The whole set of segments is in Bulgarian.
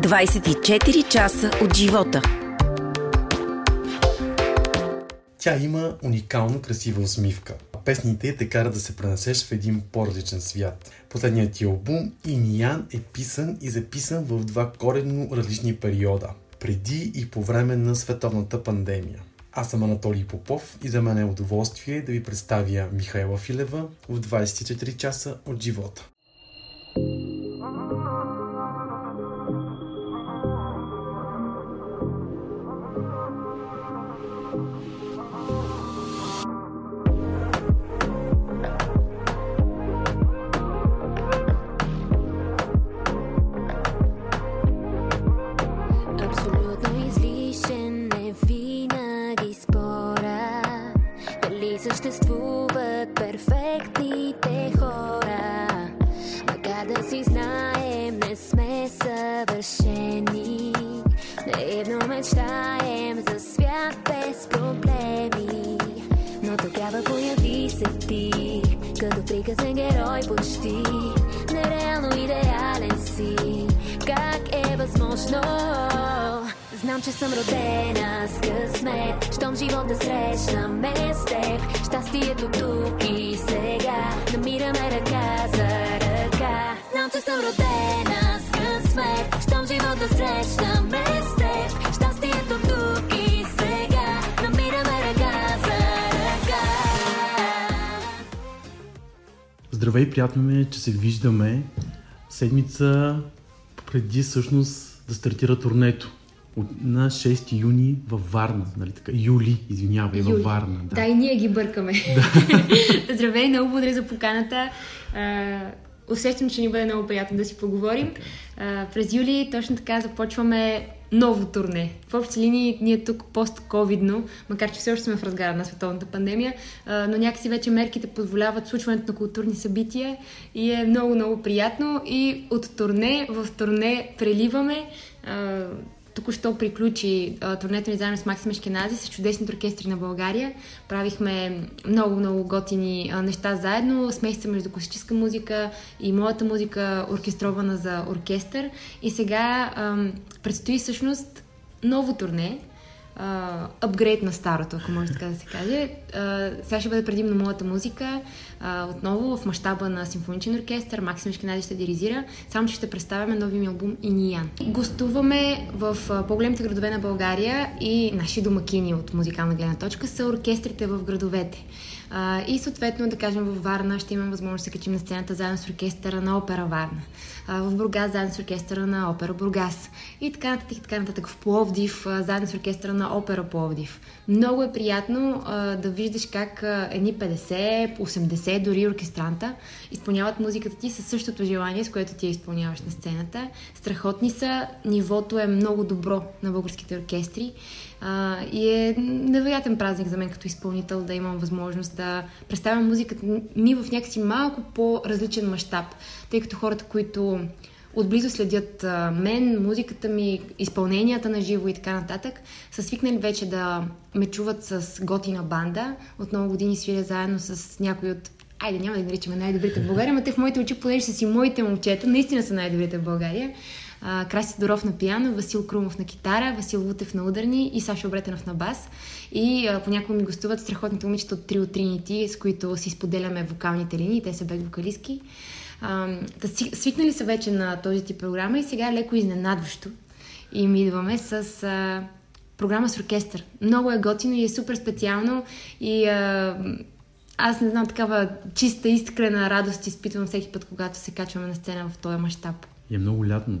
24 часа от живота. Тя има уникално красива усмивка. Песните те карат да се пренесеш в един по-различен свят. Последният ти албум Иниян е писан и записан в два коренно различни периода. Преди и по време на световната пандемия. Аз съм Анатолий Попов и за мен е удоволствие да ви представя Михайла Филева в 24 часа от живота. Абсолютно съществуват перфектните хора. Макар да си знаем, не сме съвършени. Наивно мечтаем за свят без проблеми. Но тогава появи се ти Като приказен герой почти. Нереално идеален си. Как е възможно? Знам, че съм родена с късмет. Щом живот да срещнаме с теб Щастието тук и сега. Намираме ръка за ръка. Знам, че съм родена с късмет. Щом живот да срещнаме с теб Щастието тук и сега. Намираме ръка за ръка. Здравей, приятно ми е, че се виждаме. Седмица преди всъщност да стартира турнето. От, на 6 юни във Варна, нали така? Юли, извинявай, във Юли. Варна. Да. и ние ги бъркаме. Здравей, много благодаря за поканата. А, усещам, че ни бъде много приятно да си поговорим. А, през юли точно така започваме ново турне. В общи линии ние тук пост-ковидно, макар че все още сме в разгара на световната пандемия, но някакси вече мерките позволяват случването на културни събития и е много-много приятно и от турне в турне преливаме. Току-що приключи турнето ни заедно с Максим Ешкенази, с чудесните оркестри на България. Правихме много-много готини а, неща заедно, смесица между класическа музика и моята музика, оркестрована за оркестър. И сега ам, предстои всъщност ново турне, апгрейд на старото, ако може така да се каже. А, сега ще бъде предимно моята музика, а, отново в мащаба на симфоничен оркестър, Максим Шкинади ще диризира, само че ще представяме новия ми албум Иниян. Гостуваме в по-големите градове на България и наши домакини от музикална гледна точка са оркестрите в градовете. А, и съответно, да кажем, във Варна ще имам възможност да се качим на сцената заедно с оркестъра на опера Варна. А, в Бургас заедно с оркестъра на опера Бургас. И така нататък, и така нататък. В Пловдив заедно с оркестъра на опера Пловдив. Много е приятно а, да виждаш как едни 50, 80 дори оркестранта изпълняват музиката ти със същото желание, с което ти я изпълняваш на сцената. Страхотни са, нивото е много добро на българските оркестри. А, и е невероятен празник за мен като изпълнител да имам възможност да представям музиката ми в някакси малко по-различен мащаб, тъй като хората, които отблизо следят мен, музиката ми, изпълненията на живо и така нататък, са свикнали вече да ме чуват с готина банда. От много години свиря заедно с някои от айде няма да ги наричаме най-добрите в България, но те в моите очи, понеже са си моите момчета, наистина са най-добрите в България. Краси Доров на пиано, Васил Крумов на китара, Васил Лутев на ударни и Сашо Обретенов на бас. И понякога ми гостуват страхотните момичета от Трио Тринити, с които си споделяме вокалните линии, те са бек вокалистки. А, да си, свикнали са вече на този тип програма и сега леко изненадващо им идваме с а, програма с оркестър. Много е готино и е супер специално и а, аз не знам, такава чиста, искрена радост изпитвам всеки път, когато се качваме на сцена в този мащаб. И е много лятно.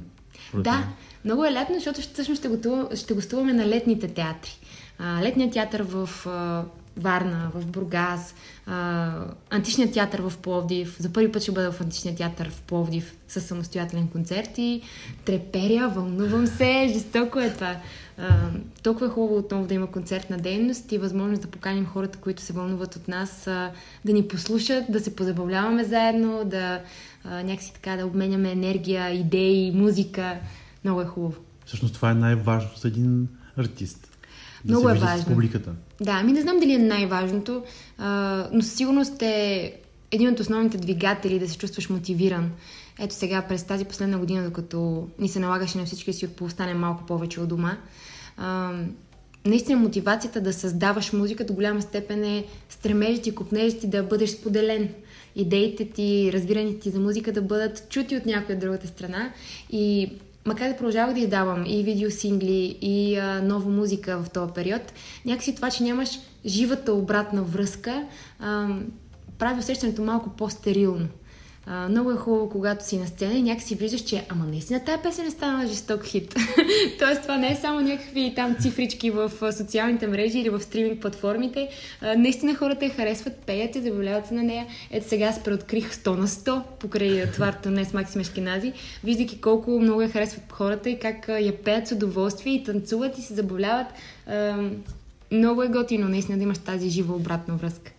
Да, мен. много е лятно, защото всъщност ще, готува, ще гостуваме на летните театри. А, летният театър в а, Варна, в Бургас, а, Античният театър в Пловдив. За първи път ще бъда в Античния театър в Пловдив с самостоятелен концерт и треперя, вълнувам се, жестоко е това. А, толкова е хубаво отново да има концертна дейност и възможност да поканим хората, които се вълнуват от нас, а, да ни послушат, да се позабавляваме заедно, да а, някакси така да обменяме енергия, идеи, музика. Много е хубаво. Всъщност това е най-важно за един артист. Да Много се е вижда с важно. публиката. Да, ами не знам дали е най-важното, а, но със сигурност е един от основните двигатели да се чувстваш мотивиран ето сега през тази последна година, докато ни се налагаше на всички си да остане малко повече от дома, а, наистина мотивацията да създаваш музика до голяма степен е стремежът и купнежът ти да бъдеш споделен. Идеите ти, разбираните ти за музика да бъдат чути от някоя другата страна и макар да продължавах да издавам и видеосингли, и а, нова музика в този период, някакси това, че нямаш живата обратна връзка, а, прави усещането малко по-стерилно. А, много е хубаво, когато си на сцена и някакси виждаш, че ама наистина тая песен е станала жесток хит. Тоест това не е само някакви там цифрички в социалните мрежи или в стриминг платформите. А, наистина хората я харесват, пеят и забавляват се на нея. Ето сега аз преоткрих 100 на 100 покрай това не с Максим Ешкинази, виждайки колко много я харесват хората и как я пеят с удоволствие и танцуват и се забавляват. А, много е готино наистина да имаш тази жива обратна връзка.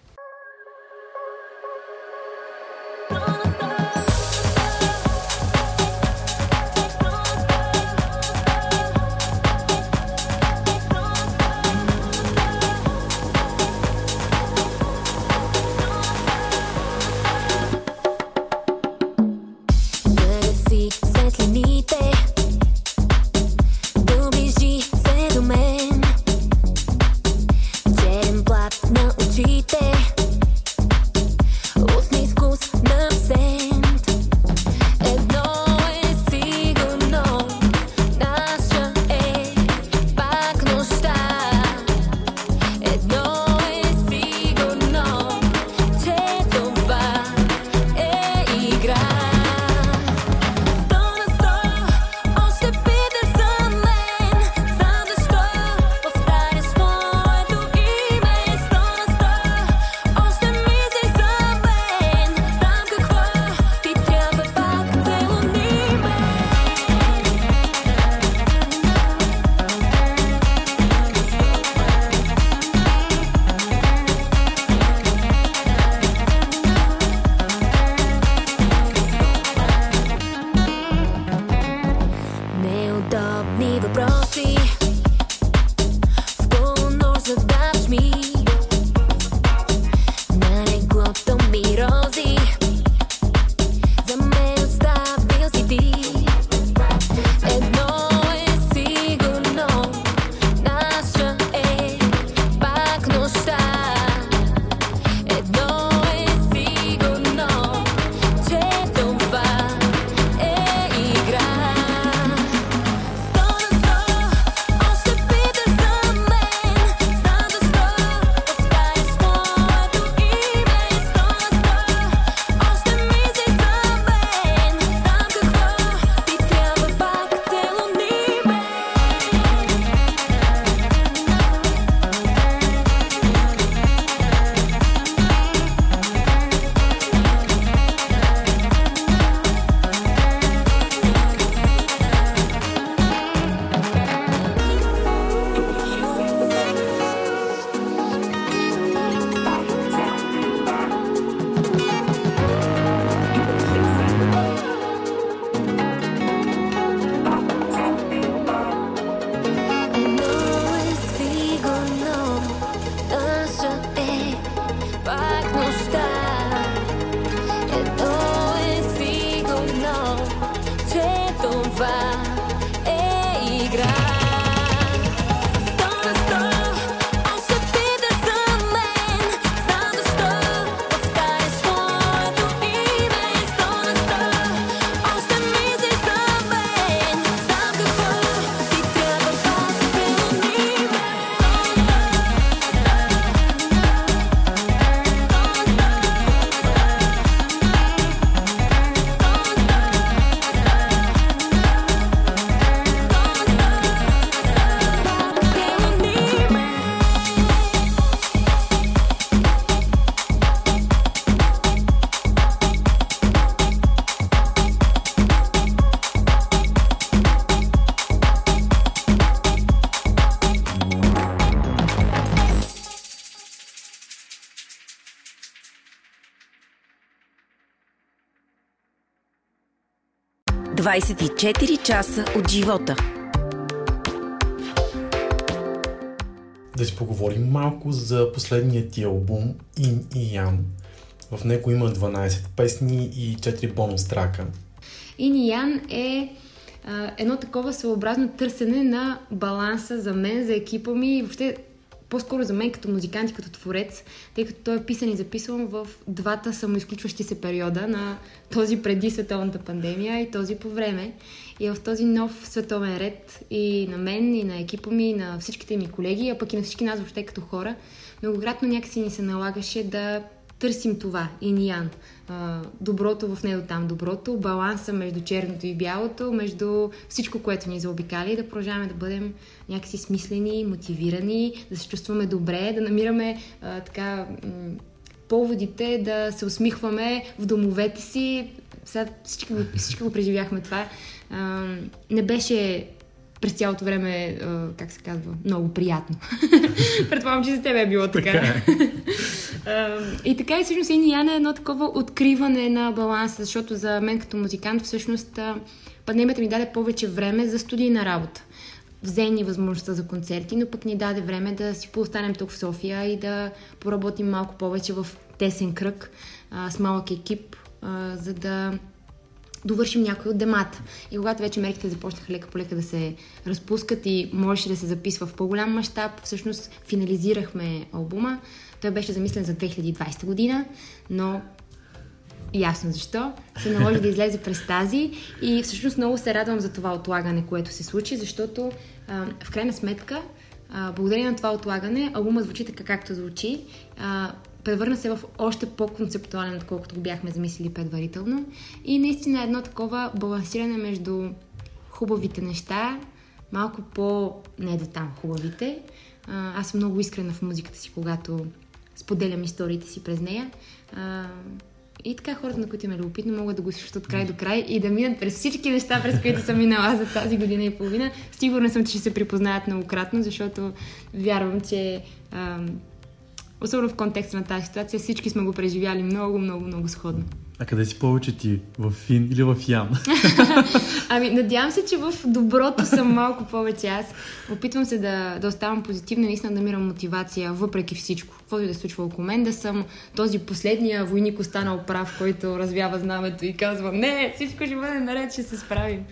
Часа от живота. Да си поговорим малко за последния ти албум In и Ян. В него има 12 песни и 4 бонус трака. Ини Ян е а, едно такова своеобразно търсене на баланса за мен, за екипа ми и въобще по-скоро за мен като музикант и като творец, тъй като той е писан и записван в двата самоизключващи се периода на този преди световната пандемия и този по време. И в този нов световен ред и на мен, и на екипа ми, и на всичките ми колеги, а пък и на всички нас въобще като хора, многократно някакси ни се налагаше да търсим това, иниян. Доброто в него там, доброто, баланса между черното и бялото, между всичко, което ни заобикаля и да продължаваме да бъдем някакси смислени, мотивирани, да се чувстваме добре, да намираме а, така поводите да се усмихваме в домовете си. Сега всички, всички го преживяхме това. А, не беше през цялото време, как се казва, много приятно. Предполагам, че за теб е било така. така е. и така и всъщност и Яна е едно такова откриване на баланса, защото за мен като музикант всъщност пандемията ми даде повече време за студийна работа. Взе ни възможността за концерти, но пък ни даде време да си поостанем тук в София и да поработим малко повече в тесен кръг а, с малък екип, а, за да довършим някой от демата. И когато вече мерките започнаха лека по лека да се разпускат и можеше да се записва в по-голям мащаб, всъщност финализирахме албума. Той беше замислен за 2020 година, но ясно защо, се наложи да излезе през тази и всъщност много се радвам за това отлагане, което се случи, защото а, в крайна сметка, а, благодарение на това отлагане, албумът звучи така както звучи. А, превърна се в още по-концептуален, отколкото го бяхме замислили предварително. И наистина едно такова балансиране между хубавите неща, малко по не до там хубавите. Аз съм много искрена в музиката си, когато споделям историите си през нея. И така хората, на които им е любопитно, могат да го слушат от край до край и да минат през всички неща, през които съм минала за тази година и половина. Сигурна съм, че ще се припознаят многократно, защото вярвам, че а, особено в контекста на тази ситуация, всички сме го преживяли много, много, много сходно. А къде си повече ти? В Фин или в Ян? ами, надявам се, че в доброто съм малко повече аз. Опитвам се да, да оставам позитивна, наистина да намирам мотивация, въпреки всичко. Каквото и да се случва около мен, да съм този последния войник останал прав, който развява знамето и казва, не, всичко ще бъде наред, ще се справим.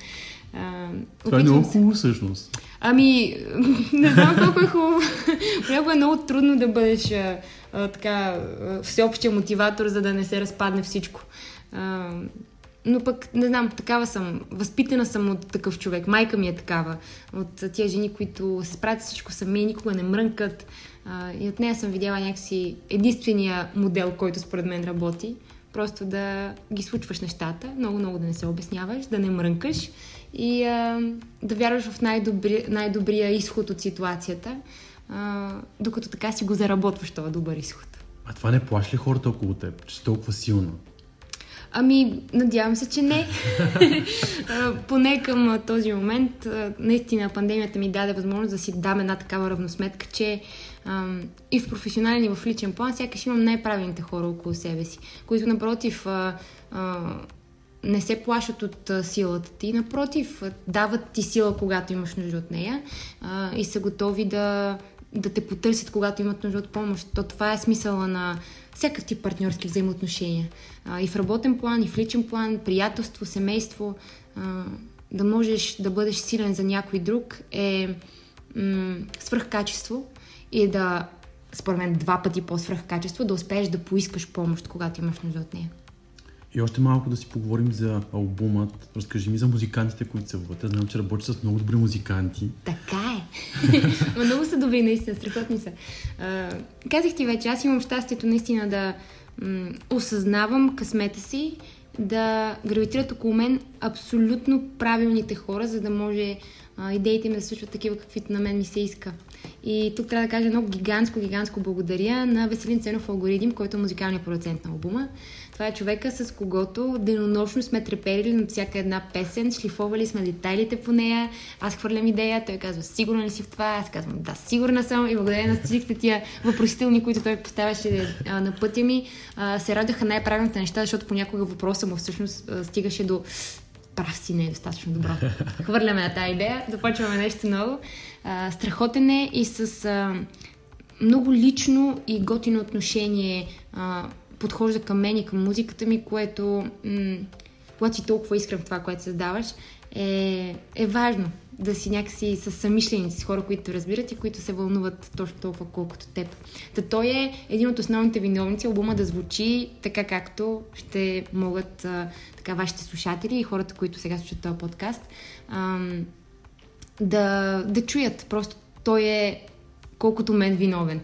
А, Това е много хубаво всъщност. Ами, не знам колко е хубаво. Понякога е много трудно да бъдеш а, така всеобщия мотиватор, за да не се разпадне всичко. А, но пък, не знам, такава съм. Възпитана съм от такъв човек. Майка ми е такава. От тия жени, които се справят всичко сами, никога не мрънкат. А, и от нея съм видяла някакси единствения модел, който според мен работи. Просто да ги случваш нещата, много-много да не се обясняваш, да не мрънкаш и а, да вярваш в най-добри, най-добрия изход от ситуацията, а, докато така си го заработваш този добър изход. А това не плаши ли хората около теб, че си толкова силна? Ами, надявам се, че не. Поне към този момент, наистина пандемията ми даде възможност да си дам една такава равносметка, че ам, и в професионален и в личен план сякаш имам най-правилните хора около себе си, които напротив а, а, не се плашат от силата ти, напротив, дават ти сила, когато имаш нужда от нея а, и са готови да, да те потърсят, когато имат нужда от помощ. То това е смисъла на всякакъв тип партньорски взаимоотношения. А, и в работен план, и в личен план, приятелство, семейство. А, да можеш да бъдеш силен за някой друг е м- свръхкачество и да, според мен, два пъти по-свръхкачество, да успееш да поискаш помощ, когато имаш нужда от нея. И още малко да си поговорим за албумът. Разкажи ми за музикантите, които са вътре. Знам, че работи с много добри музиканти. Така е. Но много са добри, наистина, страхотни са. Казах ти вече, аз имам щастието наистина да м- осъзнавам късмета си, да гравитират около мен абсолютно правилните хора, за да може а, идеите ми да случват такива, каквито на мен ми се иска. И тук трябва да кажа едно гигантско, гигантско благодаря на Веселин Ценов Алгоритм, който е музикалният продуцент на албума. Това е човека, с когото денонощно сме треперили над всяка една песен, шлифовали сме детайлите по нея. Аз хвърлям идея, той казва, сигурна ли си в това? Аз казвам, да, сигурна съм. И благодарение на всичките тия въпросителни, които той поставяше на пътя ми, се радваха най-правилните неща, защото понякога въпроса му всъщност стигаше до прав си не е достатъчно добро. Хвърляме на тази идея, започваме нещо ново. А, страхотен е и с много лично и готино отношение а, подхожда към мен и към музиката ми, което м- когато си толкова искрен в това, което създаваш, е, е важно да си някакси с самишленици, с хора, които разбират и които се вълнуват точно толкова, колкото теб. Та той е един от основните виновници албума да звучи така, както ще могат а, така вашите слушатели и хората, които сега слушат този подкаст, ам, да, да чуят. Просто той е колкото мен виновен.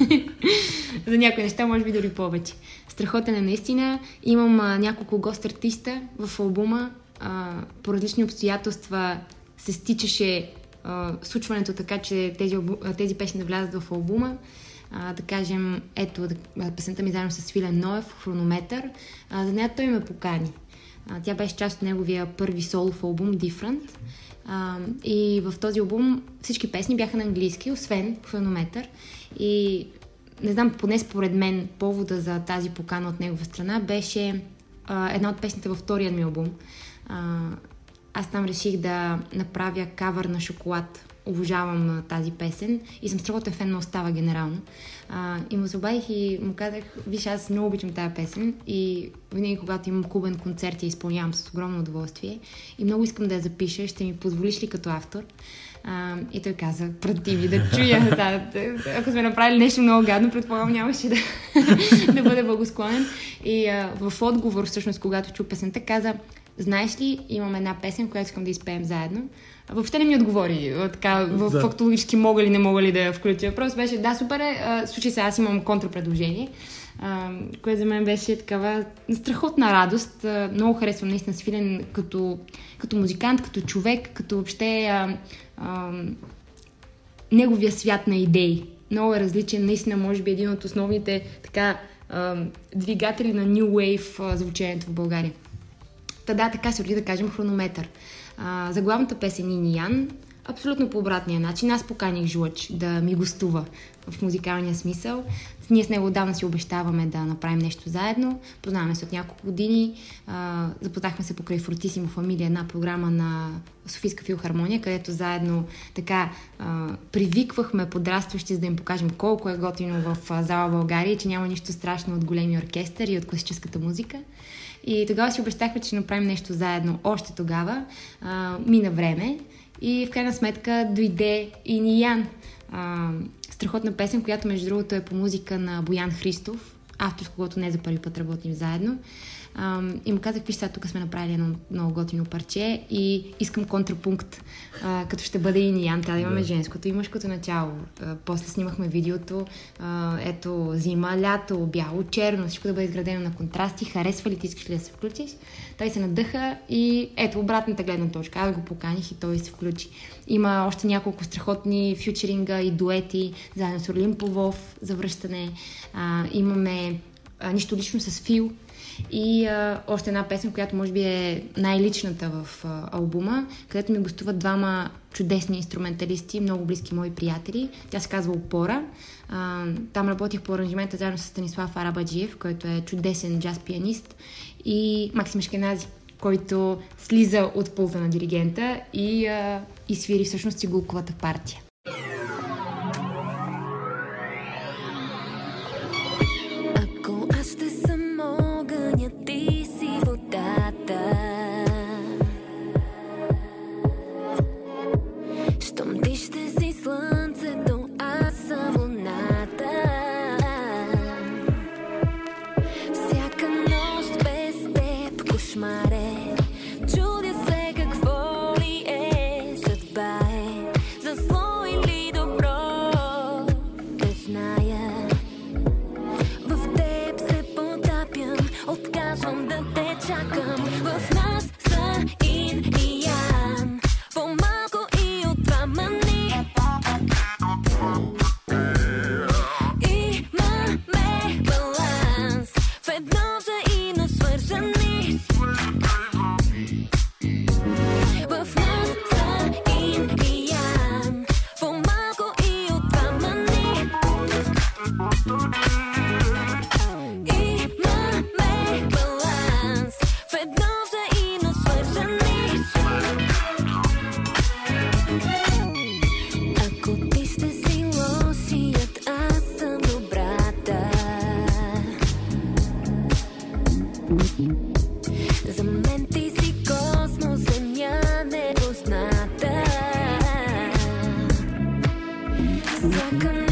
За някои неща, може би дори повече. Страхотен е наистина. Имам а, няколко гост-артиста в албума. А, по различни обстоятелства се стичаше а, случването така, че тези, албу- тези песни да влязат в албума. А, да кажем, ето песента ми заедно с Свилен Ноев, Хронометър. А, за нея той ме покани. Тя беше част от неговия първи солов албум Different. А, и в този албум всички песни бяха на английски, освен Хронометър. И не знам, поне според мен, повода за тази покана от негова страна беше а, една от песните във втория ми албум. А, аз там реших да направя кавър на шоколад. Обожавам тази песен и съм страхотен фен на Остава генерално. А, и му забавих и му казах, виж, аз много обичам тази песен и винаги, когато имам клубен концерт, я изпълнявам с огромно удоволствие и много искам да я запиша. Ще ми позволиш ли като автор? А, и той каза, прати ми да чуя. Да, ако сме направили нещо много гадно, предполагам нямаше да, да бъде благосклонен. И а, в отговор, всъщност, когато чу песента, каза, знаеш ли, имам една песен, която искам да изпеем заедно. Въобще не ми отговори така, в Да. фактологически мога ли, не мога ли да я включа. Просто беше, да, супер е, а, случай се, аз имам контрапредложение, което за мен беше такава страхотна радост. Много харесвам наистина Свилен като, като музикант, като човек, като въобще а, а, неговия свят на идеи. Много е различен, наистина може би един от основните така а, двигатели на New Wave звучението в България. Та да, така се роди да кажем хронометър. А, за главната песен Нини Ян, абсолютно по обратния начин. Аз поканих Жлъч да ми гостува в музикалния смисъл. Ние с него отдавна си обещаваме да направим нещо заедно. Познаваме се от няколко години. А, запознахме се покрай Фортисимо Фамилия, една програма на Софийска филхармония, където заедно така а, привиквахме подрастващи, за да им покажем колко е готино в зала България, че няма нищо страшно от големи оркестър и от класическата музика. И тогава си обещахме, че ще направим нещо заедно още тогава. А, мина време и в крайна сметка дойде и Ниян. А, страхотна песен, която между другото е по музика на Боян Христов, автор, с когото не за първи път работим заедно. И му казах, виж сега, тук сме направили едно много готино парче и искам контрапункт, а, като ще бъде и Ниян. Трябва да имаме Да. женското и мъжкото начало. А, после снимахме видеото, а, ето, зима, лято, бяло, черно, всичко да бъде изградено на контрасти. Харесва ли ти, искаш ли да се включиш? Той се надъха и ето, обратната гледна точка. Аз го поканих и той се включи. Има още няколко страхотни фьючеринга и дуети, заедно с Орлин Повов за връщане. А, имаме а, нищо лично с Фил, и а, още една песен, която може би е най-личната в а, албума, където ми гостуват двама чудесни инструменталисти, много близки мои приятели. Тя се казва Опора. А, там работих по аранжимента заедно с Станислав Арабаджиев, който е чудесен джаз пианист и Максим Шкенази, който слиза от пулта на диригента и, а, и свири всъщност цигулковата партия. Second.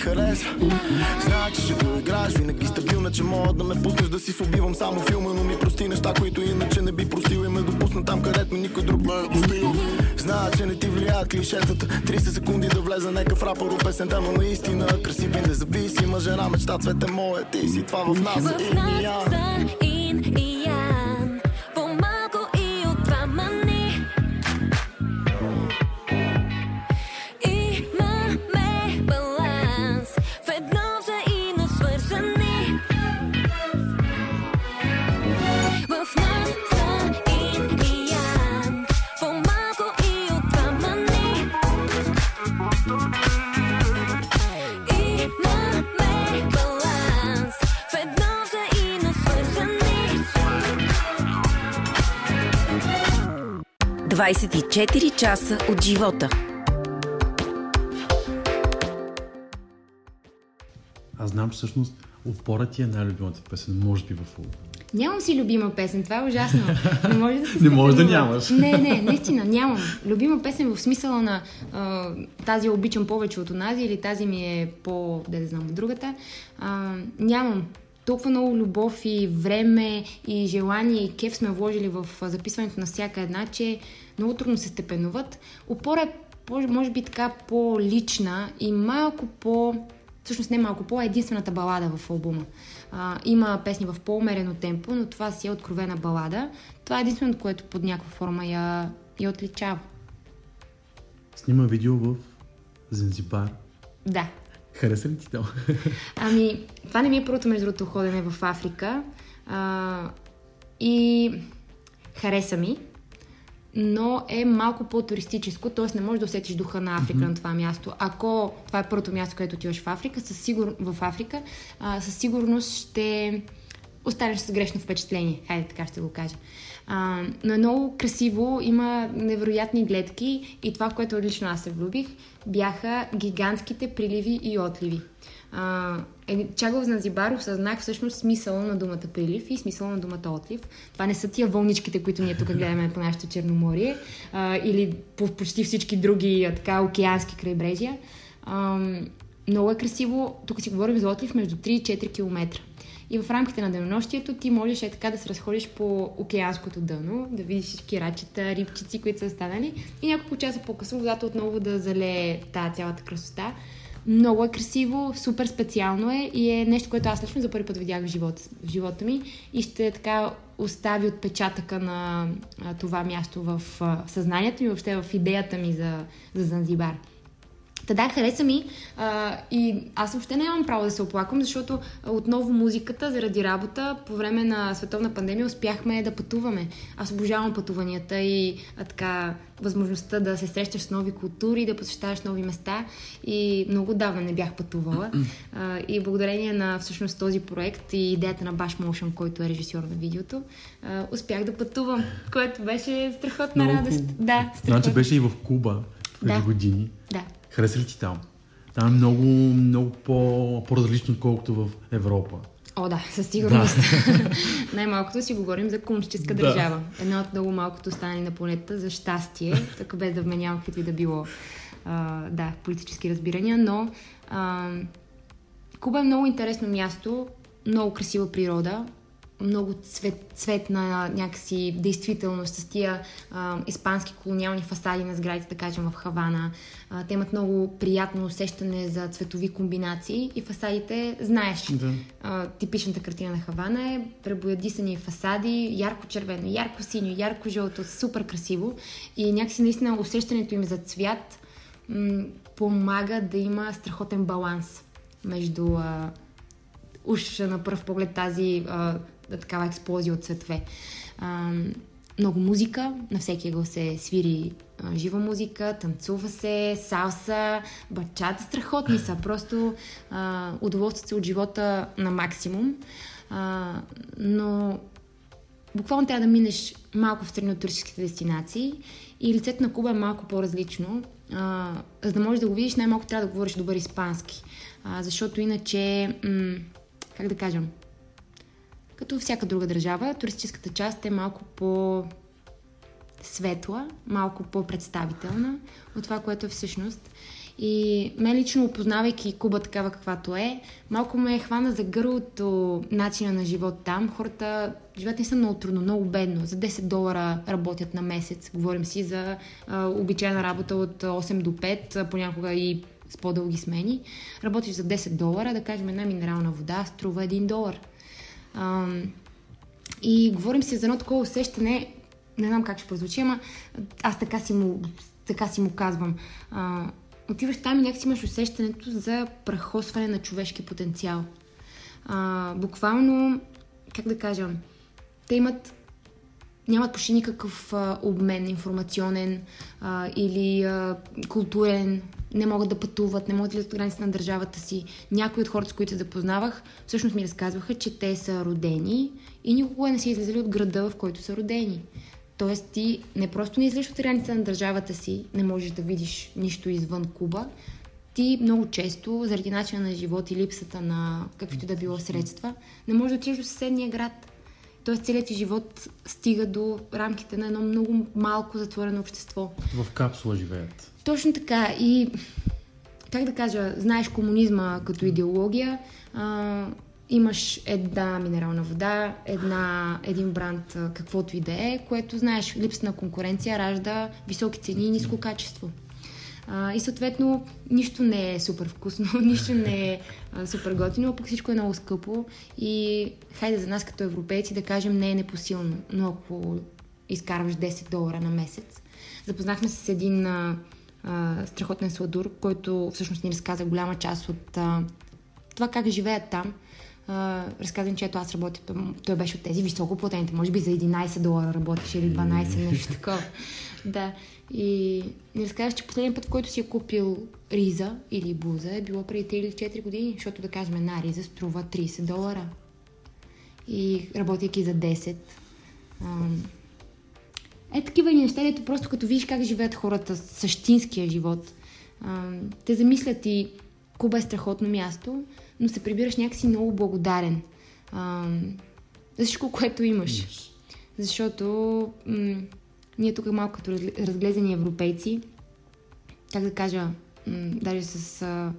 Харесва. Знае, че ще го играеш Винаги стабилна, че мога да ме пуснеш Да си се убивам само филма Но ми прости неща, които иначе не би простил И ме допусна там, където никой друг ме е достил Знае, че не ти влияят клишетата. 30 секунди да влезе нека в рапър песента Но наистина красив и независима жена Мечта цвете моя, ти си това в нас. В нас я. 24 часа от живота. Аз знам, че всъщност опора ти е най-любимата песен, може би в албума. Нямам си любима песен, това е ужасно. Не може да се Не може да нямаш. Не, не, наистина, нямам. Любима песен в смисъла на а, тази я обичам повече от онази или тази ми е по, да не знам, другата. А, нямам. Толкова много любов и време и желание и кеф сме вложили в записването на всяка една, че много трудно се степенуват. Опора е, може би така по-лична и малко по всъщност не малко по, е единствената балада в албума. А, има песни в по-умерено темпо, но това си е откровена балада. Това е единственото, което под някаква форма я, я отличава. Снима видео в Занзибар. Да. Хареса ли ти то? Ами, това не ми е първото, между другото, ходене в Африка. А, и хареса ми, но е малко по-туристическо, т.е. не можеш да усетиш духа на Африка mm-hmm. на това място. Ако това е първото място, където отиваш в Африка, със сигур... в Африка, а, със сигурност ще останеш с грешно впечатление. Хайде, така ще го кажа. А, но е много красиво, има невероятни гледки и това, в което лично аз се влюбих, бяха гигантските приливи и отливи. А, е, чак в Занзибар осъзнах всъщност смисъла на думата прилив и смисъла на думата отлив. Това не са тия вълничките, които ние тук гледаме по нашето Черноморие а, или по почти всички други а, така океански крайбрежия. А, много е красиво. Тук си говорим за отлив между 3 и 4 км. И в рамките на денонощието ти можеш е така да се разходиш по океанското дъно, да видиш всички рачета, рибчици, които са останали и няколко часа по-късно водата отново да залее тази цялата красота. Много е красиво, супер специално е и е нещо, което аз лично за първи път видях в живота, в живота ми и ще така остави отпечатъка на това място в съзнанието ми, въобще в идеята ми за, за Занзибар. Та да, хареса ми а, и аз въобще нямам право да се оплаквам, защото отново музиката заради работа по време на световна пандемия успяхме да пътуваме. Аз обожавам пътуванията и а, така възможността да се срещаш с нови култури, да посещаваш нови места и много давно не бях пътувала. А, и благодарение на всъщност този проект и идеята на Bash Motion, който е режисьор на видеото, а, успях да пътувам, което беше страхотна Много радост. Да, Значи страхотна. беше и в Куба преди Да. години. Да. Хареса ли ти там? Там е много, много по, по-различно, отколкото в Европа. О, да, със сигурност. Най-малкото си говорим за комунистическа Да. държава. Една от много малкото страни на планетата за щастие, така без да вменявам каквито и да било а, да, политически разбирания, но а, Куба е много интересно място, много красива природа, много цвет, цветна някакси действителност с тия а, испански колониални фасади на сградите, да кажем в Хавана. А, те имат много приятно усещане за цветови комбинации и фасадите, знаеш, Да. а, типичната картина на Хавана е пребоядисани фасади, ярко червено, ярко синьо, ярко жълто, супер красиво и някакси наистина усещането им за цвят м- помага да има страхотен баланс между а, уж на пръв поглед тази а, такава експлозия от цветове. Много музика, на всеки ъгъл се свири жива музика, танцува се, салса, бачата, страхотни са. Просто а, се от живота на максимум. Но буквално трябва да минеш малко в страни от туристическите дестинации и лицето на Куба е малко по-различно. За да можеш да го видиш, най-малко трябва да говориш добър испански. Защото иначе, как да кажем, като всяка друга държава, туристическата част е малко по светла, малко по-представителна от това, което е всъщност. И мен лично, опознавайки Куба такава каквато е, малко ме хвана за гърлото начина на живот там. Хората живеят не са много трудно, много бедно. За 10 долара работят на месец. Говорим си за а, обичайна работа от 8 до 5, а, понякога и с по-дълги смени. Работиш за 10 долара, да кажем една минерална вода струва 1 долар. Ам, и говорим си за едно такова усещане, не знам как ще прозвучи, ама аз така си му, така си му казвам. А, отиваш там и някакси имаш усещането за прахосване на човешки потенциал. А, буквално, как да кажа, те имат нямат почти никакъв а, обмен информационен а, или а, културен, не могат да пътуват, не могат да от границите на държавата си. Някои от хората, с които се запознавах, всъщност ми разказваха, че те са родени и никога не са излизали от града, в който са родени. Тоест ти не просто не излизаш от границите на държавата си, не можеш да видиш нищо извън Куба, ти много често, заради начина на живот и липсата на каквито да било средства, не можеш да отидеш до съседния град. Тоест целият ти живот стига до рамките на едно много малко затворено общество. В капсула живеят. Точно така. И как да кажа, знаеш комунизма като идеология, а, имаш една минерална вода, една, един бранд, каквото и да е, което знаеш, липса на конкуренция ражда високи цени и ниско качество. А, и съответно, нищо не е супер вкусно, нищо не е а, супер готино, пък всичко е много скъпо. И хайде за нас като европейци да кажем не е непосилно, но ако изкарваш 10 долара на месец. Запознахме се с един а, а, страхотен сладур, който всъщност ни разказа голяма част от а, това как живеят там. Uh, разказвам, че ето аз работя, той, беше от тези високо платените, може би за 11 долара работеше или 12, нещо такова. Да. И ни разказваш, че последния път, в който си е купил риза или буза, е било преди 3 или 4 години, защото да кажем една риза струва 30 долара. И работейки за 10. ам, Е, такива ни неща, дето просто като видиш как живеят хората, същинския живот, ам, те замислят и Куба е страхотно място, но се прибираш някакси много благодарен ам, за всичко, което имаш. Защото м- ние тук малко като разгле- разглезени европейци, как да кажа, м- даже с а,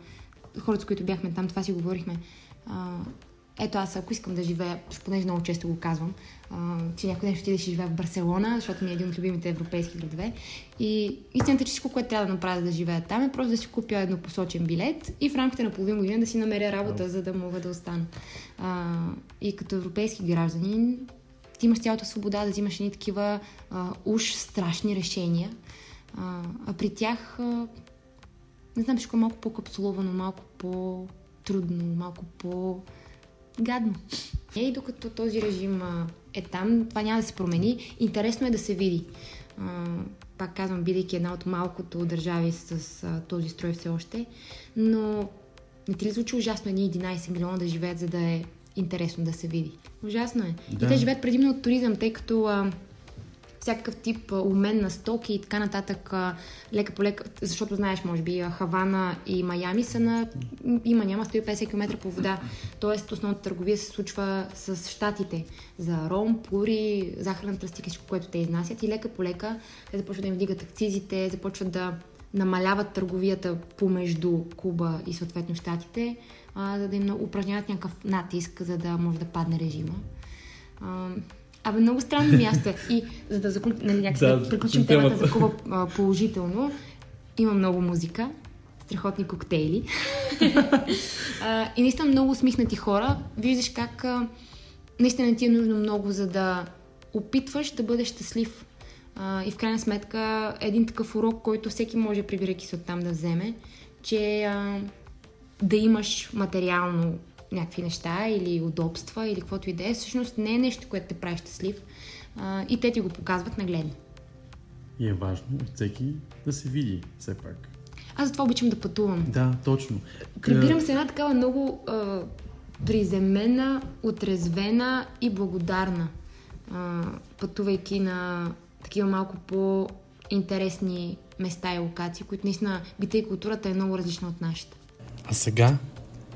хората, с които бяхме там, това си говорихме. А, ето аз, ако искам да живея, понеже много често го казвам, а, че някой ден ще отида ще живея в Барселона, защото ми е един от любимите европейски градове. И истината, е, че всичко, което трябва да направя да живея там, е просто да си купя еднопосочен билет и в рамките на половин година да си намеря работа, за да мога да остана. А, и като европейски гражданин, ти имаш цялата свобода да взимаш едни такива а, уж страшни решения. А, а при тях, а, не знам, всичко е малко по-капсуловано, малко по-трудно, малко по-гадно. И докато този режим е там, това няма да се промени. Интересно е да се види. Пак казвам, бидейки една от малкото държави с този строй все още, но не ти ли звучи ужасно едни 11 милиона да живеят, за да е интересно да се види? Ужасно е. Да. И те живеят предимно от туризъм, тъй като а, всякакъв тип обмен на стоки и така нататък, лека по лека, защото знаеш, може би, Хавана и Майами са на, има, няма 150 км по вода. Тоест, основната търговия се случва с щатите за ром, пури, захарна тръстика, всичко, което те изнасят и лека по лека те започват да им вдигат акцизите, започват да намаляват търговията помежду Куба и съответно щатите, за да им упражняват някакъв натиск, за да може да падне режима. Абе, много странно място е. И за да, закон... нали, Да, приключим темата темата. за Куба а, положително, има много музика, страхотни коктейли. а, и наистина много усмихнати хора. Виждаш как а, наистина ти е нужно много, за да опитваш да бъдеш щастлив. А, и в крайна сметка един такъв урок, който всеки може, прибирайки се оттам, да вземе, че а, да имаш материално някакви неща или удобства или каквото и да е, всъщност не е нещо, което те прави щастлив. А, и те ти го показват нагледно. И е важно от всеки да се види, все пак. Аз затова обичам да пътувам. Да, точно. Прибирам Е, се една такава много а, приземена, отрезвена и благодарна, а, пътувайки на такива малко по-интересни места и локации, които наистина бита и културата е много различна от нашата. А сега,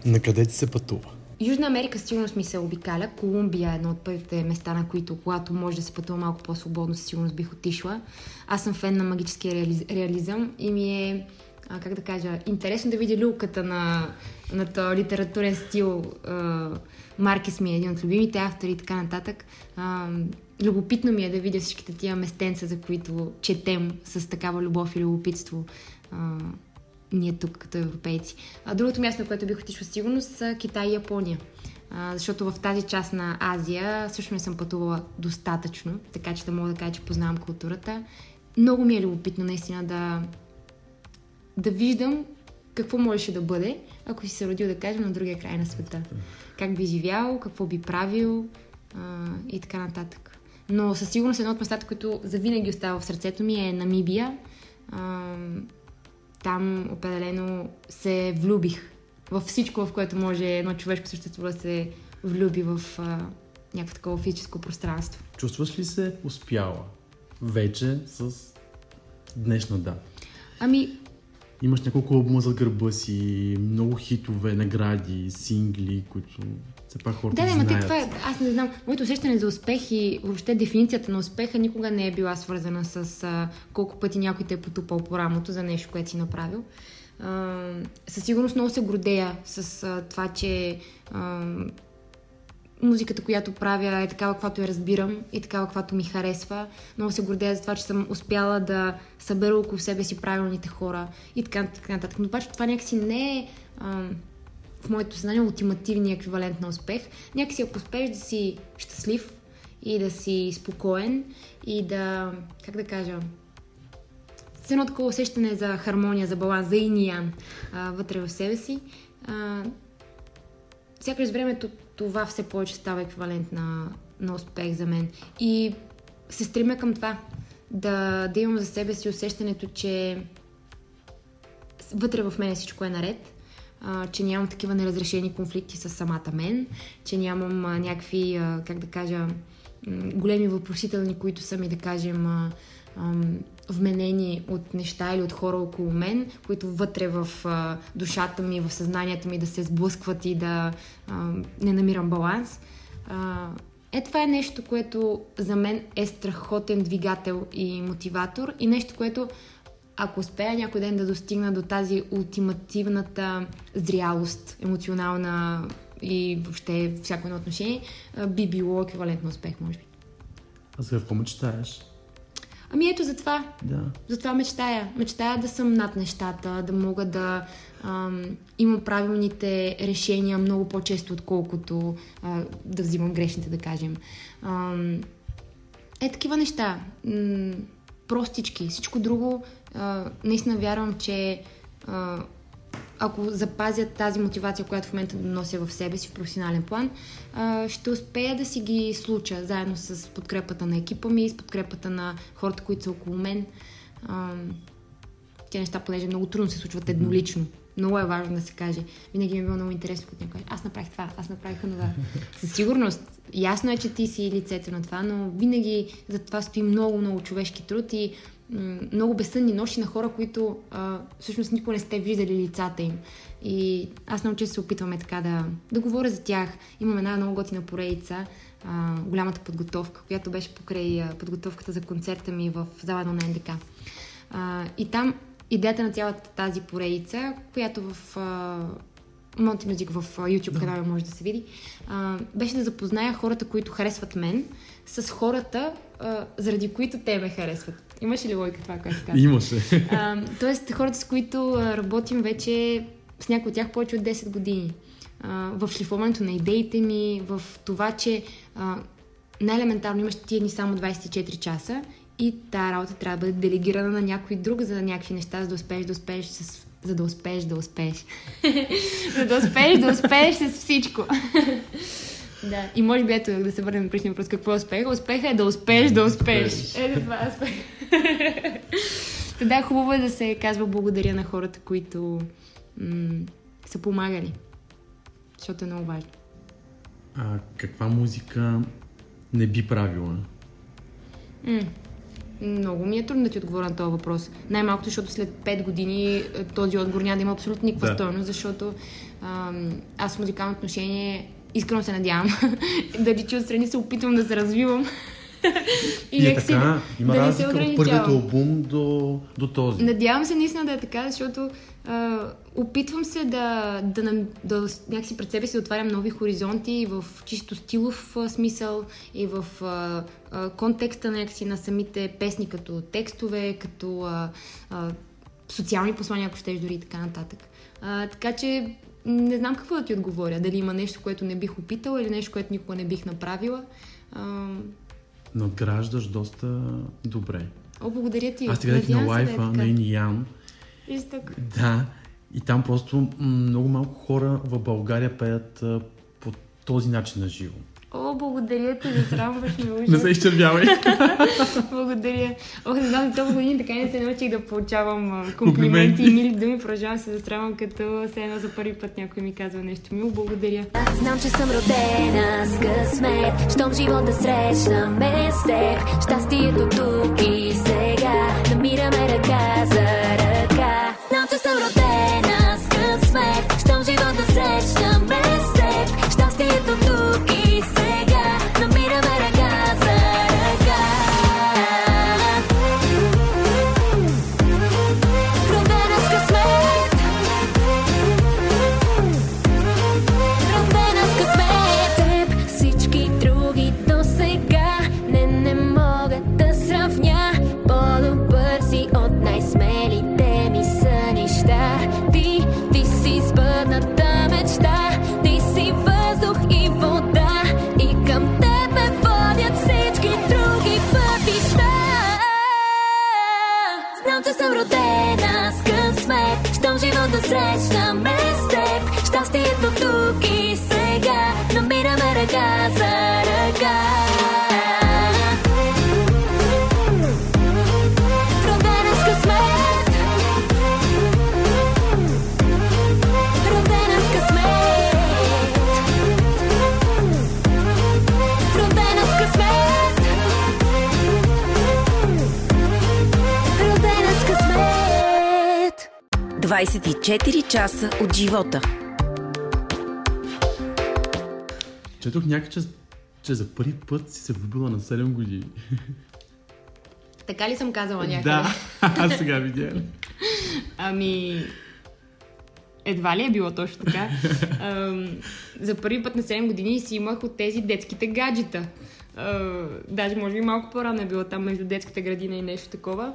на къде ти се пътува? Южна Америка със сигурност ми се обикаля. Колумбия е едно от първите места, на които, когато може да се пътува малко по-свободно, със сигурност бих отишла. Аз съм фен на магическия реали... реализъм и ми е, а, как да кажа, интересно да видя люлката на, на този литературен стил. А, Маркес ми е един от любимите автори и така нататък. А, любопитно ми е да видя всичките тия местенца, за които четем с такава любов и любопитство. А, ние тук като европейци. А другото място, на което бих отишла със сигурност са Китай и Япония. А, защото в тази част на Азия също не съм пътувала достатъчно, така че да мога да кажа, че познавам културата. Много ми е любопитно наистина да, да виждам какво можеше да бъде, ако си се родил, да кажем, на другия край на света. Как би живял, какво би правил а, и така нататък. Но със сигурност едно от местата, които завинаги остава в сърцето ми е Намибия. А, там определено се влюбих във всичко, в което може едно човешко същество да се влюби в а, някакво такова физическо пространство. Чувстваш ли се успяла вече с днешна дата? Ами, Имаш няколко албума за гърба си, много хитове, награди, сингли, които все пак хората да, да, знаят. това е, аз не знам, моето усещане за успех и въобще дефиницията на успеха никога не е била свързана с а, колко пъти някой те е потупал по рамото за нещо, което си направил. А, със сигурност много се гордея с а, това, че а, музиката, която правя е такава, каквато я разбирам и такава, каквато ми харесва. Много се гордея за това, че съм успяла да събера около себе си правилните хора и така, така нататък. Но обаче това някакси не е а, в моето съзнание ултимативния еквивалент на успех. Някакси ако успееш да си щастлив и да си спокоен и да, как да кажа, с едно такова усещане за хармония, за баланс, за ин и ян а, вътре в себе си, а, сякаш времето това все повече става еквивалент на, на успех за мен. И се стремя към това. Да, да имам за себе си усещането, че вътре в мен всичко е наред, а, че нямам такива неразрешени конфликти с самата мен, че нямам а, някакви, а, как да кажа, големи въпросителни, които са ми, да кажем, а, вменени от неща или от хора около мен, които вътре в а, душата ми, в съзнанието ми да се сблъскват и да а, не намирам баланс. А, е, това е нещо, което за мен е страхотен двигател и мотиватор и нещо, което ако успея някой ден да достигна до тази ултимативната зрялост, емоционална и въобще всяко едно отношение, би било еквивалентно успех, може би. А за какво мечтаеш? Ами ето за това. Да. Затова мечтая. Мечтая да съм над нещата, да мога да ам, имам правилните решения много по-често, отколкото а, да взимам грешните, да кажем. Ам, е такива неща. М- простички. Всичко друго, а, наистина вярвам, че а, ако запазят тази мотивация, която в момента нося в себе си в професионален план, ще успея да си ги случа заедно с подкрепата на екипа ми, с подкрепата на хората, които са около мен. Тези неща, понеже много трудно се случват еднолично. Много е важно да се каже. Винаги ми е било много интересно, като някой каже, аз направих това, аз направих това. Със сигурност, ясно е, че ти си лицето на това, но винаги за това стои много, много човешки труд и много безсънни нощи на хора, които а, всъщност никога не сте виждали лицата им. И аз много често се опитваме така да, да говоря за тях. Имам една много готина поредица, а, голямата подготовка, която беше покрай а, подготовката за концерта ми в зала на НДК. А, и там идеята на цялата тази поредица, която в а, Monty Music в YouTube канала може да се види, а, беше да запозная хората, които харесват мен, с хората, а, заради които те ме харесват. Имаш ли логика това, което казвам? Имаше. А, тоест, хората, с които работим вече, с някои от тях повече от 10 години. А, в шлифоването на идеите ми, в това, че а, най-елементарно имаш тия дни само 24 часа и тази работа трябва да бъде делегирана на някой друг за някакви неща, за да успееш да успееш с за да успееш да успееш. за да успееш да успееш с всичко. да. И може би ето да се върнем на предишния въпрос. Какво е успеха? Успеха е да успееш да успееш. Ето това е успех. Та да, хубаво е да се казва благодаря на хората, които м- са помагали. Защото е много важно. А каква музика не би правила? М- Много ми е трудно да ти отговоря на този въпрос. Най-малкото, защото след 5 години е, този отговор няма да има абсолютно никаква Да. стойност, защото ам, аз в музикално отношение искрено се надявам да личи отстрани се опитвам да се развивам. И, е някакси така, има да не се разлика от първият албум до, до този. Надявам се наистина да е така, защото а, опитвам се да, да, нам- да някакси пред себе си да отварям нови хоризонти и в чисто стилов а, смисъл и в а, а, контекста някакси на самите песни, като текстове, като а, а, социални послания, ако щеш дори и така нататък. А, така че не знам какво да ти отговоря. Дали има нещо, което не бих опитала или нещо, което никога не бих направила. А, Надграждаш доста добре. о, благодаря ти. Аз ти гледах на се да е лайфа така. на Иниян. Истък. Да. И там просто много малко хора в България пеят по този начин на живо. О, благодаря ти, засрамваш ме ужас. Не се изчервявай. Благодаря. Ох, не знам, толкова години така не се научих да получавам комплименти и мили думи. Продължавам се засрамвам, като все едно за първи път някой ми казва нещо мило. Благодаря. Знам, че съм родена с късмет Щом живота срещнаме с теб Щастието тук и сега Намираме ръка за ръка Знам, че съм родена 24 часа от живота. Четох някак, че, че за първи път си се влюбила на 7 години. Така ли съм казала някъде? Да, аз сега видях. Ами, едва ли е било точно така. Ам, за първи път на 7 години си имах от тези детските гаджета. А, даже може би малко по-рано е било там между детската градина и нещо такова.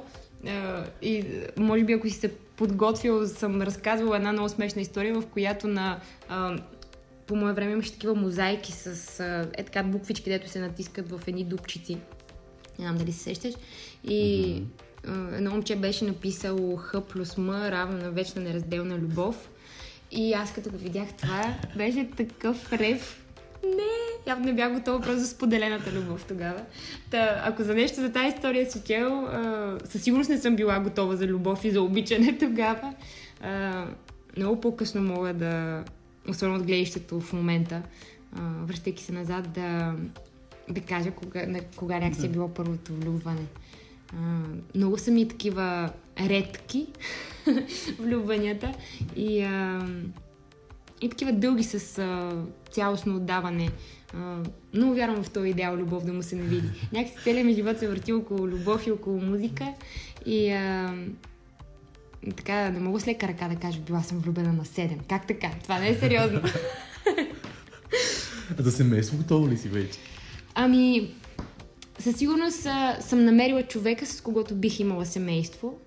И може би ако си се подготвил, съм разказвала една много смешна история, в която на... По мое време имаше такива мозайки с е така буквички, дето се натискат в едни дупчици. Не знам дали се сещаш. И а, едно момче беше написало Х плюс М равно на вечна неразделна любов. И аз като го видях това, беше такъв рев. Не, явно не бях готова просто за споделената любов тогава. Та, ако за нещо за тази история си чел, а, със сигурност не съм била готова за любов и за обичане тогава. А, много по-късно мога да, особено от гледащето в момента, а, връщайки се назад, да, да кажа кога, на, кога някакси е било първото влюбване. А, много са ми такива редки влюбванията и, а, и такива дълги с а, цялостно отдаване. А, много вярвам в този идеал любов да му се навиди. Някакси целият ми живот се върти около любов и около музика и, а, така, не мога с лека ръка да кажа, била съм влюбена на 7. Как така? Това не е сериозно. А за семейство готово ли си вече? Ами, със сигурност а, съм намерила човека, с когото бих имала семейство.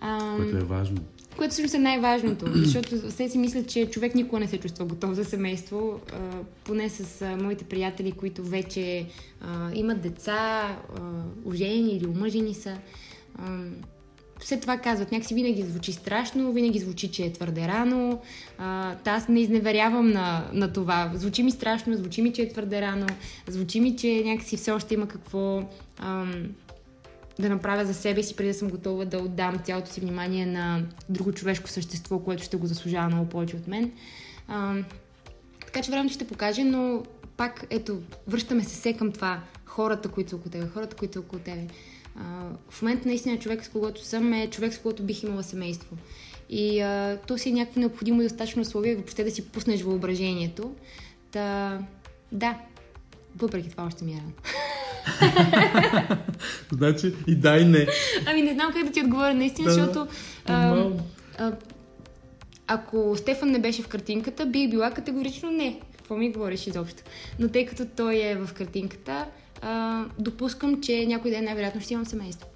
А, Което е важно. Което всъщност е най-важното, защото все си мисля, че човек никога не се чувства готов за семейство, а, поне с а, моите приятели, които вече а, имат деца, а, оженени или омъжени са. А, все това казват. Някакси винаги звучи страшно, винаги звучи, че е твърде рано. А, та аз не изневерявам на, на това. Звучи ми страшно, звучи ми, че е твърде рано, звучи ми, че някакси все още има какво ам, да направя за себе си, преди да съм готова да отдам цялото си внимание на друго човешко същество, което ще го заслужава много повече от мен. Ам, така че времето ще покаже, но пак, ето, връщаме се все към това. Хората, които са около тебе, хората, които са около тебе. А, в момента наистина човек, с когото съм, е човек, с когото бих имала семейство. И а, то си е някакво необходимо и достатъчно условие въобще да си пуснеш въображението. Та, да, въпреки това още ми е рано. Значи и да и не. Ами не знам как да ти отговоря наистина, Да, защото а, а, ако Стефан не беше в картинката, бих била категорично не. Какво ми говориш изобщо? Но тъй като той е в картинката, а, допускам, че някой ден най-вероятно ще имам семейство.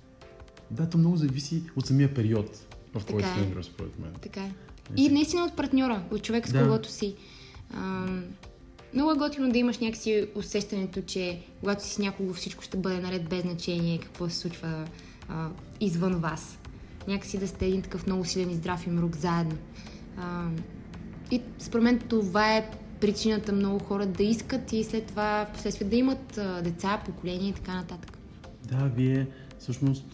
Да, то много зависи от самия период, в който се е. според мен. Така е. И наистина от партньора, от човека с Да. когото си. А, много е готино да имаш някакси усещането, че когато си с някого всичко ще бъде наред без значение какво се случва а, извън вас. Някакси да сте един такъв много силен и здрав имрук заедно. А, и според мен това е причината много хора да искат и след това в последствие да имат а, деца, поколения и така нататък. Да, вие всъщност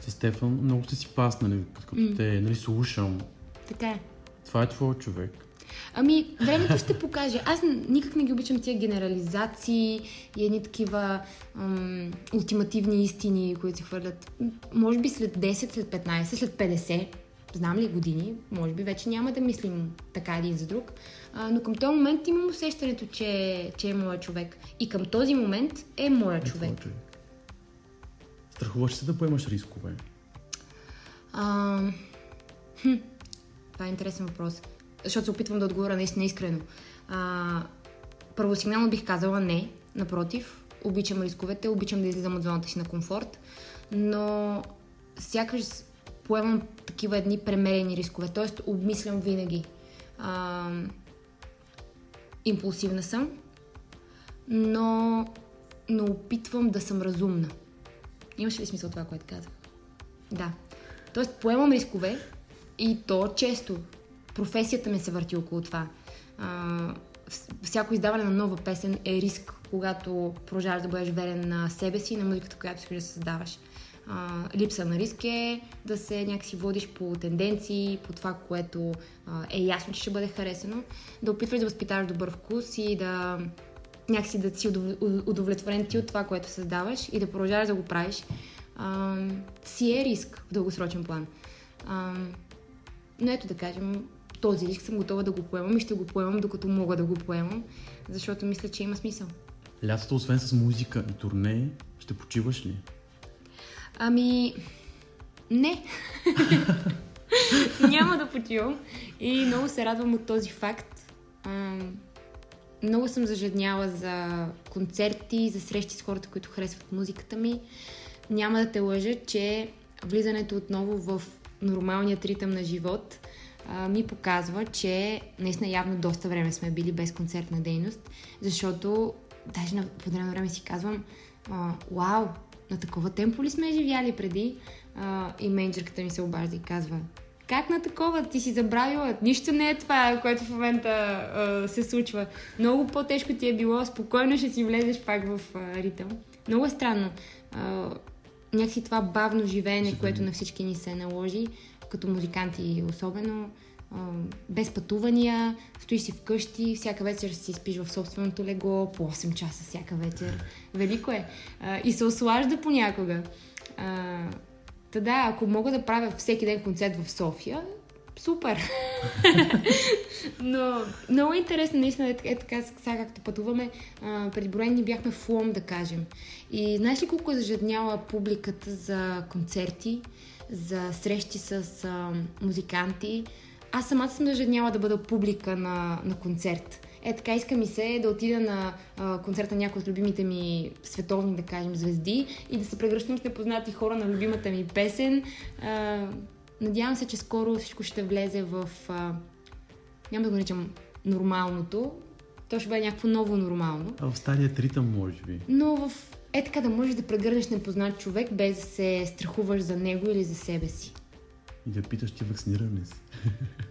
с Стефан много сте си паснали, като те нали, слушам. Така е. Това е твой човек. Ами, времето ще покаже. Аз никак не ги обичам тия генерализации и едни такива ам, ултимативни истини, които се хвърлят. Може би след 10, след 15, след 50, знам ли години, може би вече няма да мислим така един за друг. А, но към този момент имам усещането, че, че е моя човек. И към този момент е моя Е човек. човек. Страхуваш се да поемаш рискове. А, хм, това е интересен въпрос. Защото се опитвам да отговоря наистина искрено. А, първосигнално бих казала не. Напротив, обичам рисковете, обичам да излизам от зоната си на комфорт, но сякаш поемам такива едни премерени рискове, т.е. обмислям винаги. А, импулсивна съм, но, но опитвам да съм разумна. Имаше ли смисъл това, което казах? Да. Тоест, поемам рискове и то често. Професията ми се върти около това. А, вс- всяко издаване на нова песен е риск, когато продължаваш да бъдеш верен на себе си и на музиката, която искаш да създаваш. А, липса на риск е да се някакси водиш по тенденции, по това, което а, е ясно, че ще бъде харесано, да опитваш да възпитаваш добър вкус и да някакси да си удов- удовлетворен ти от това, което създаваш и да продължаваш да го правиш, а, си е риск в дългосрочен план. А, но ето да кажем, този риск съм готова да го поемам и ще го поемам докато мога да го поемам, защото мисля, че има смисъл. Лятото, освен с музика и турне, ще почиваш ли? Ами, не. Няма да почивам и много се радвам от този факт. А, много съм зажадняла за концерти, за срещи с хората, които харесват музиката ми. Няма да те лъжа, че влизането отново в нормалният ритъм на живот а, ми показва, че наистина явно доста време сме били без концертна дейност, защото даже на по време време си казвам, а, вау, на такова темпо ли сме живяли преди? А, и менеджерката ми се обажда и казва, как на такова? Ти си забравила. Нищо не е това, което в момента а, се случва. Много по-тежко ти е било. Спокойно ще си влезеш пак в а, ритъм. Много е странно. А, някакси това бавно живеене, което на всички ни се наложи, като музиканти особено, без пътувания, стоиш си вкъщи, всяка вечер си спиш в собственото легло, по 8 часа всяка вечер. Велико е. И се ослажда понякога. Та да, ако мога да правя всеки ден концерт в София, супер! Но много е интересно, наистина, е, е така, сега както пътуваме, а, преди броени бяхме в Лом, да кажем. И знаеш ли колко е зажадняла публиката за концерти? За срещи с а, музиканти. Аз самата съм държа да бъда публика на, на концерт. Е, така иска ми се да отида на а, концерт на някои от любимите ми световни, да кажем, звезди и да се превръщам с непознати хора на любимата ми песен. А, надявам се, че скоро всичко ще влезе в... А, няма да го наричам нормалното, то ще бъде някакво ново нормално. А в стария ритъм, може би. Но в е така да можеш да прегърнеш непознат човек, без да се страхуваш за него или за себе си. И да питаш ти вакциниран ли си?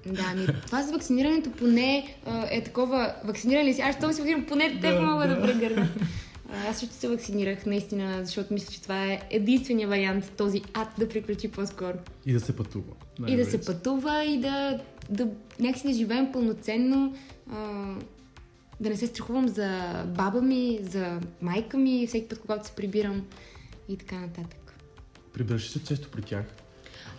Да, ми, това с вакцинирането поне е такова. Вакциниран ли си? Аз ще се вакцинирам, поне те Да, мога да, да. прегърна. Аз също се вакцинирах, наистина, защото мисля, че това е единствения вариант този ад да приключи по-скоро. И да се пътува. И да се пътува и да, да някакси да живеем пълноценно, а, да не се страхувам за баба ми, за майка ми, всеки път, когато се прибирам и така нататък. Прибираш се често при тях.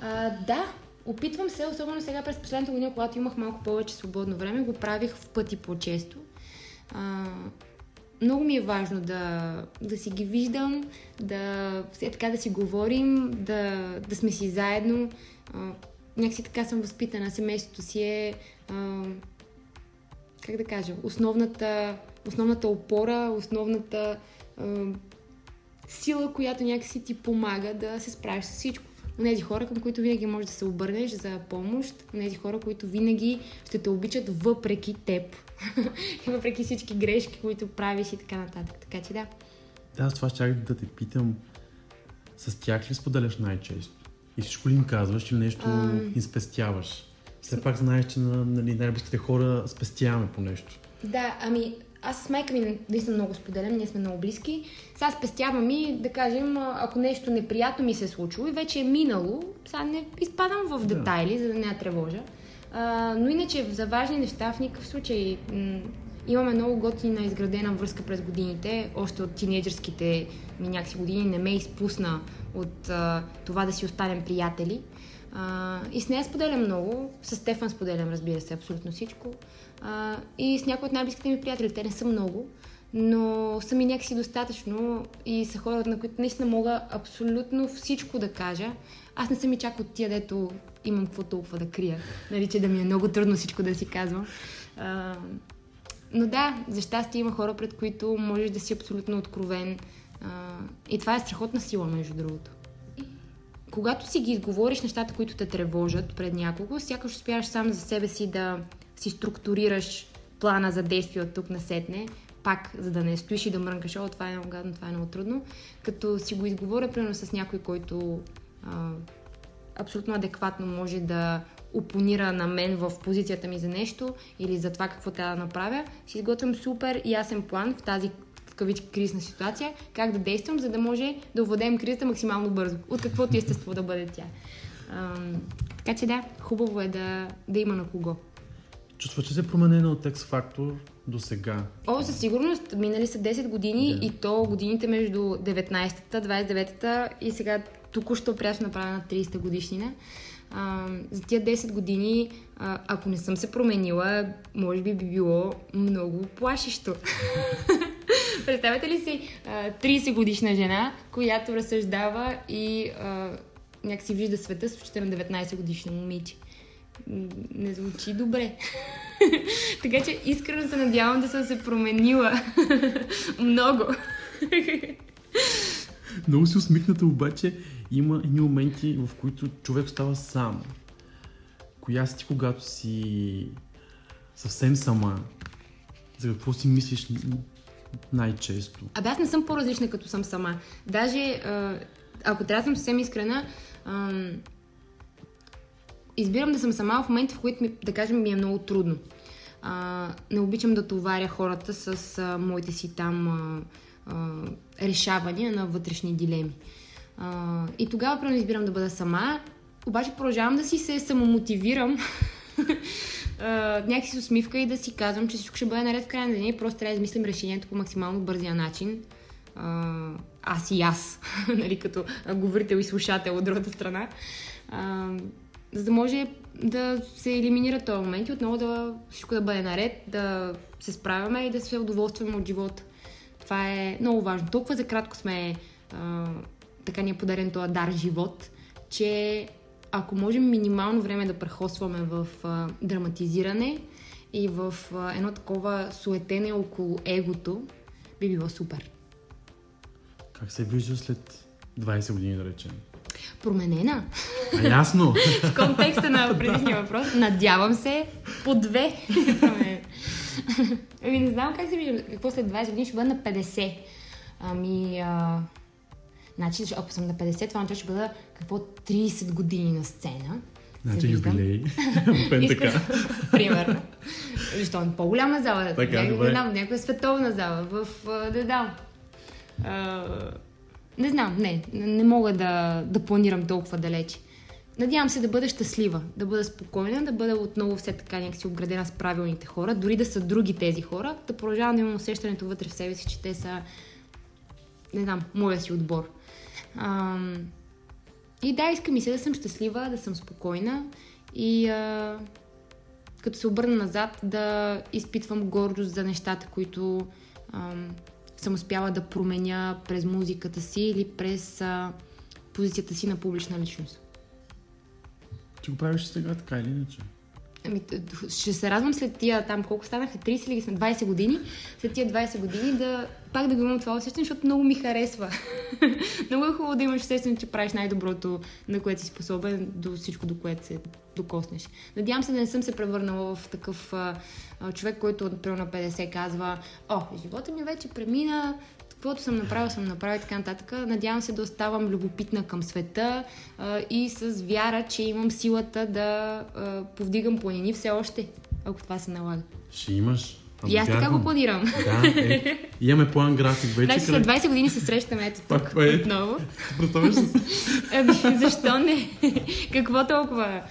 А, да, опитвам се, особено сега през последната година, когато имах малко повече свободно време, го правих в пъти по-често. А, много ми е важно да, да си ги виждам, да, все така да си говорим, да, да сме си заедно. А, някакси така съм възпитана. Семейството си е, а, как да кажа, основната, основната опора, основната а, сила, която някакси ти помага да се справиш с всичко. Онези хора, към които винаги можеш да се обърнеш за помощ, онези хора, които винаги ще те обичат въпреки теб и въпреки всички грешки, които правиш и така нататък. Така че да. Да, аз това щях да те питам. С тях ли споделяш най-често? И всичко ли им казваш или нещо Ам. им спестяваш? Все пак знаеш, че на нали, най-близките хора спестяваме по нещо. Да, ами аз с майка ми наистина много споделям, ние сме много близки. Сега спестявам и да кажем, ако нещо неприятно ми се е случило и вече е минало, сега не изпадам в Да. детайли, за да не я тревожа. А, но иначе за важни неща в никакъв случай м- имаме много готина изградена връзка през годините, още от тинейджърските ми някакси години не ме изпусна от а, това да си останем приятели. А, и с нея споделям много, с Стефан споделям, разбира се, абсолютно всичко. А, и с някои от най-близките ми приятели, те не са много, но са ми някакси достатъчно и са хора, на които наистина мога абсолютно всичко да кажа. Аз не съм и чак от тия, дето имам какво толкова да крия. Нали, че да ми е много трудно всичко да си казвам. А, но да, за щастие има хора, пред които можеш да си абсолютно откровен. А, и това е страхотна сила, между другото. Когато си ги изговориш нещата, които те тревожат пред някого, сякаш успяваш сам за себе си да си структурираш плана за действие от тук насетне, пак, за да не стоиш и да мрънкаш, о, това е много гадно, това е много трудно, като си го изговоря, примерно с някой, който а, абсолютно адекватно може да опонира на мен в позицията ми за нещо или за това какво трябва да направя, си изготвям супер ясен план в тази в кавички кризисна ситуация, как да действам, за да може да овладеем кризата максимално бързо, от каквото естество да бъде тя. Ам, така че да, хубаво е да, да има на кого. Чувства, че се е променена от X Factor до сега. О, със сигурност, минали са 10 години Да. и то годините между 19-та, 29-та и сега току-що прясно направена 30-та годишнина. А, за тия 10 години, а, ако не съм се променила, може би би било много плашещо. Представете ли си а, 30 годишна жена, която разсъждава и а, някакси вижда света с очите на 19 годишна момиче? Не звучи добре. така че искрено се надявам да съм се променила много. Много си усмихната, обаче има едни моменти, в които човек става сам. Коя си ти, когато си съвсем сама? За какво си мислиш най-често? Абе аз не съм по-различна като съм сама. Даже ако трябва да съм съвсем искрена, ам, избирам да съм сама в моменти, в които, ми, да кажем, ми е много трудно. Не обичам да товаря хората с моите си там решавания на вътрешни дилеми. И тогава, примерно, избирам да бъда сама, обаче продължавам да си се самомотивирам някакси с усмивка и да си казвам, че всичко ще бъде наред в края на деня и просто трябва да измислим решението по максимално бързия начин. А, аз и аз, нали, като говорител и слушател от другата страна. А, за да може да се елиминира този момент и отново да всичко да бъде наред, да се справяме и да се удоволстваме от живота. Това е много важно. Толкова за кратко сме а, така ни е подарен този дар живот, че ако можем минимално време да прехосваме в а, драматизиране и в а, едно такова суетене около егото, би било супер. Как се вижда след 20 години, да речем? Променена. А, ясно! В контекста на предишния въпрос, надявам се по две. Ами не знам как се вижда, какво след 20 години ще бъда на 50. Ами, а... Значи, ако съм на 50, това означава, ще бъда какво 30 години на сцена. Значи юбилей. Искам, примерно. Защо е по-голяма зала? Така, някаква, знам, някаква световна зала. В, да дам. А, не знам, не. Не мога да, да планирам толкова далече. Надявам се да бъда щастлива, да бъда спокойна, да бъда отново все така някакси обградена с правилните хора, дори да са други тези хора, да продължавам да имам усещането вътре в себе си, че те са, не знам, моя си отбор. Ам, и да, искам и се да съм щастлива, да съм спокойна и а, като се обърна назад да изпитвам гордост за нещата, които ам, съм успяла да променя през музиката си или през а, позицията си на публична личност. Ти го правиш сега така или иначе? Ами, ще се радвам след тия там, колко станаха, 30 или сме 20 години, след тия 20 години да пак да го имам това усещане, защото много ми харесва. много е хубаво да имаш усещане, че правиш най-доброто, на което си способен, до всичко, до което се докоснеш. Надявам се да не съм се превърнала в такъв а, а, човек, който примерно на 50 казва, о, живота ми вече премина, каквото съм направила, съм направила и така нататък. Надявам се да оставам любопитна към света а, и с вяра, че имам силата да а, повдигам планини все още, ако това се налага. Ще имаш. И аз така го планирам. Да, е. Имаме план график вече. Значи след 20 години се срещаме ето тук Пак е. отново. Представяш се? Ами, защо не? Какво толкова?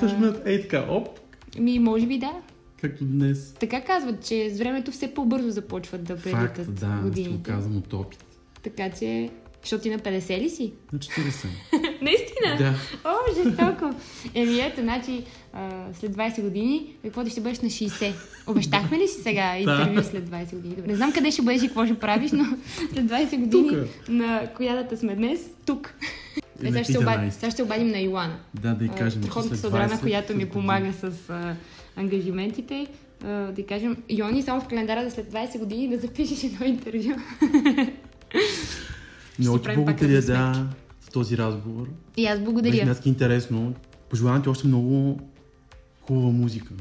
Тъжмат, ей така, оп, Ми, може би да. както днес. Така казват, че с времето все по-бързо започват да прелитат да, ще го годините. казвам от опит. Така че, защото ти на 50 ли си? На 40. Наистина? Да. О, жестоко. Еми ето, значи, а, след 20 години, какво да ще бъдеш на 60? Обещахме ли си сега интервю след 20 години? Добре, не знам къде ще бъдеш и какво ще правиш, но след 20 години Тука. на коя дата сме днес, тук. Е, сега, ще Найс. сега ще обадим на Йоана. Да, да й кажем, след съдрана, 20 която ми помага с а, ангажиментите. Да кажем, Йони, само в календара за след 20 години да запишеш едно интервю. Много ти благодаря, да, за този разговор. И аз Беше благодаря. днес интересно. Пожелавам ти още много хубава музика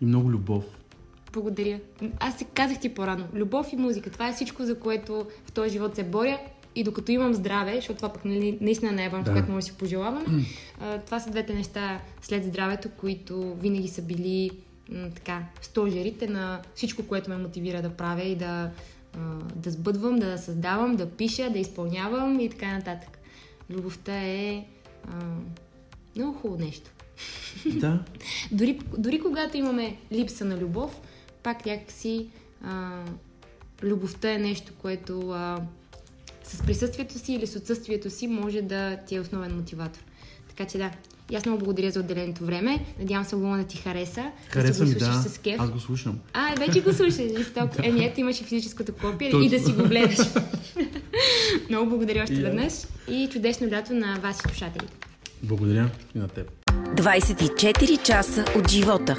и много любов. Благодаря. Аз се казах ти по-рано. Любов и музика. Това е всичко, за което в този живот се боря. И докато имам здраве, защото това пък нали, наистина не е важно, Да. което може да си пожелавам, това са двете неща след здравето, които винаги са били така, стожерите на всичко, което ме мотивира да правя и да, да сбъдвам, да създавам, да пиша, да изпълнявам и така нататък. Любовта е а, много хубаво нещо. Да, Дори, дори когато имаме липса на любов, пак някакси а, любовта е нещо, което а, с присъствието си или с отсъствието си може да ти е основен мотиватор. Така че да, и аз много благодаря за отделеното време. Надявам се албума да ти хареса. хареса да ми, си го слушаш да. с кеф. Аз го слушам. А, вече го слушаш. Жестоко. Еми, ето имаш и физическото копие Точно. и да си го гледаш. много благодаря още веднъж и чудесно лято на вас и слушателите. Благодаря и на теб. 24 часа от живота.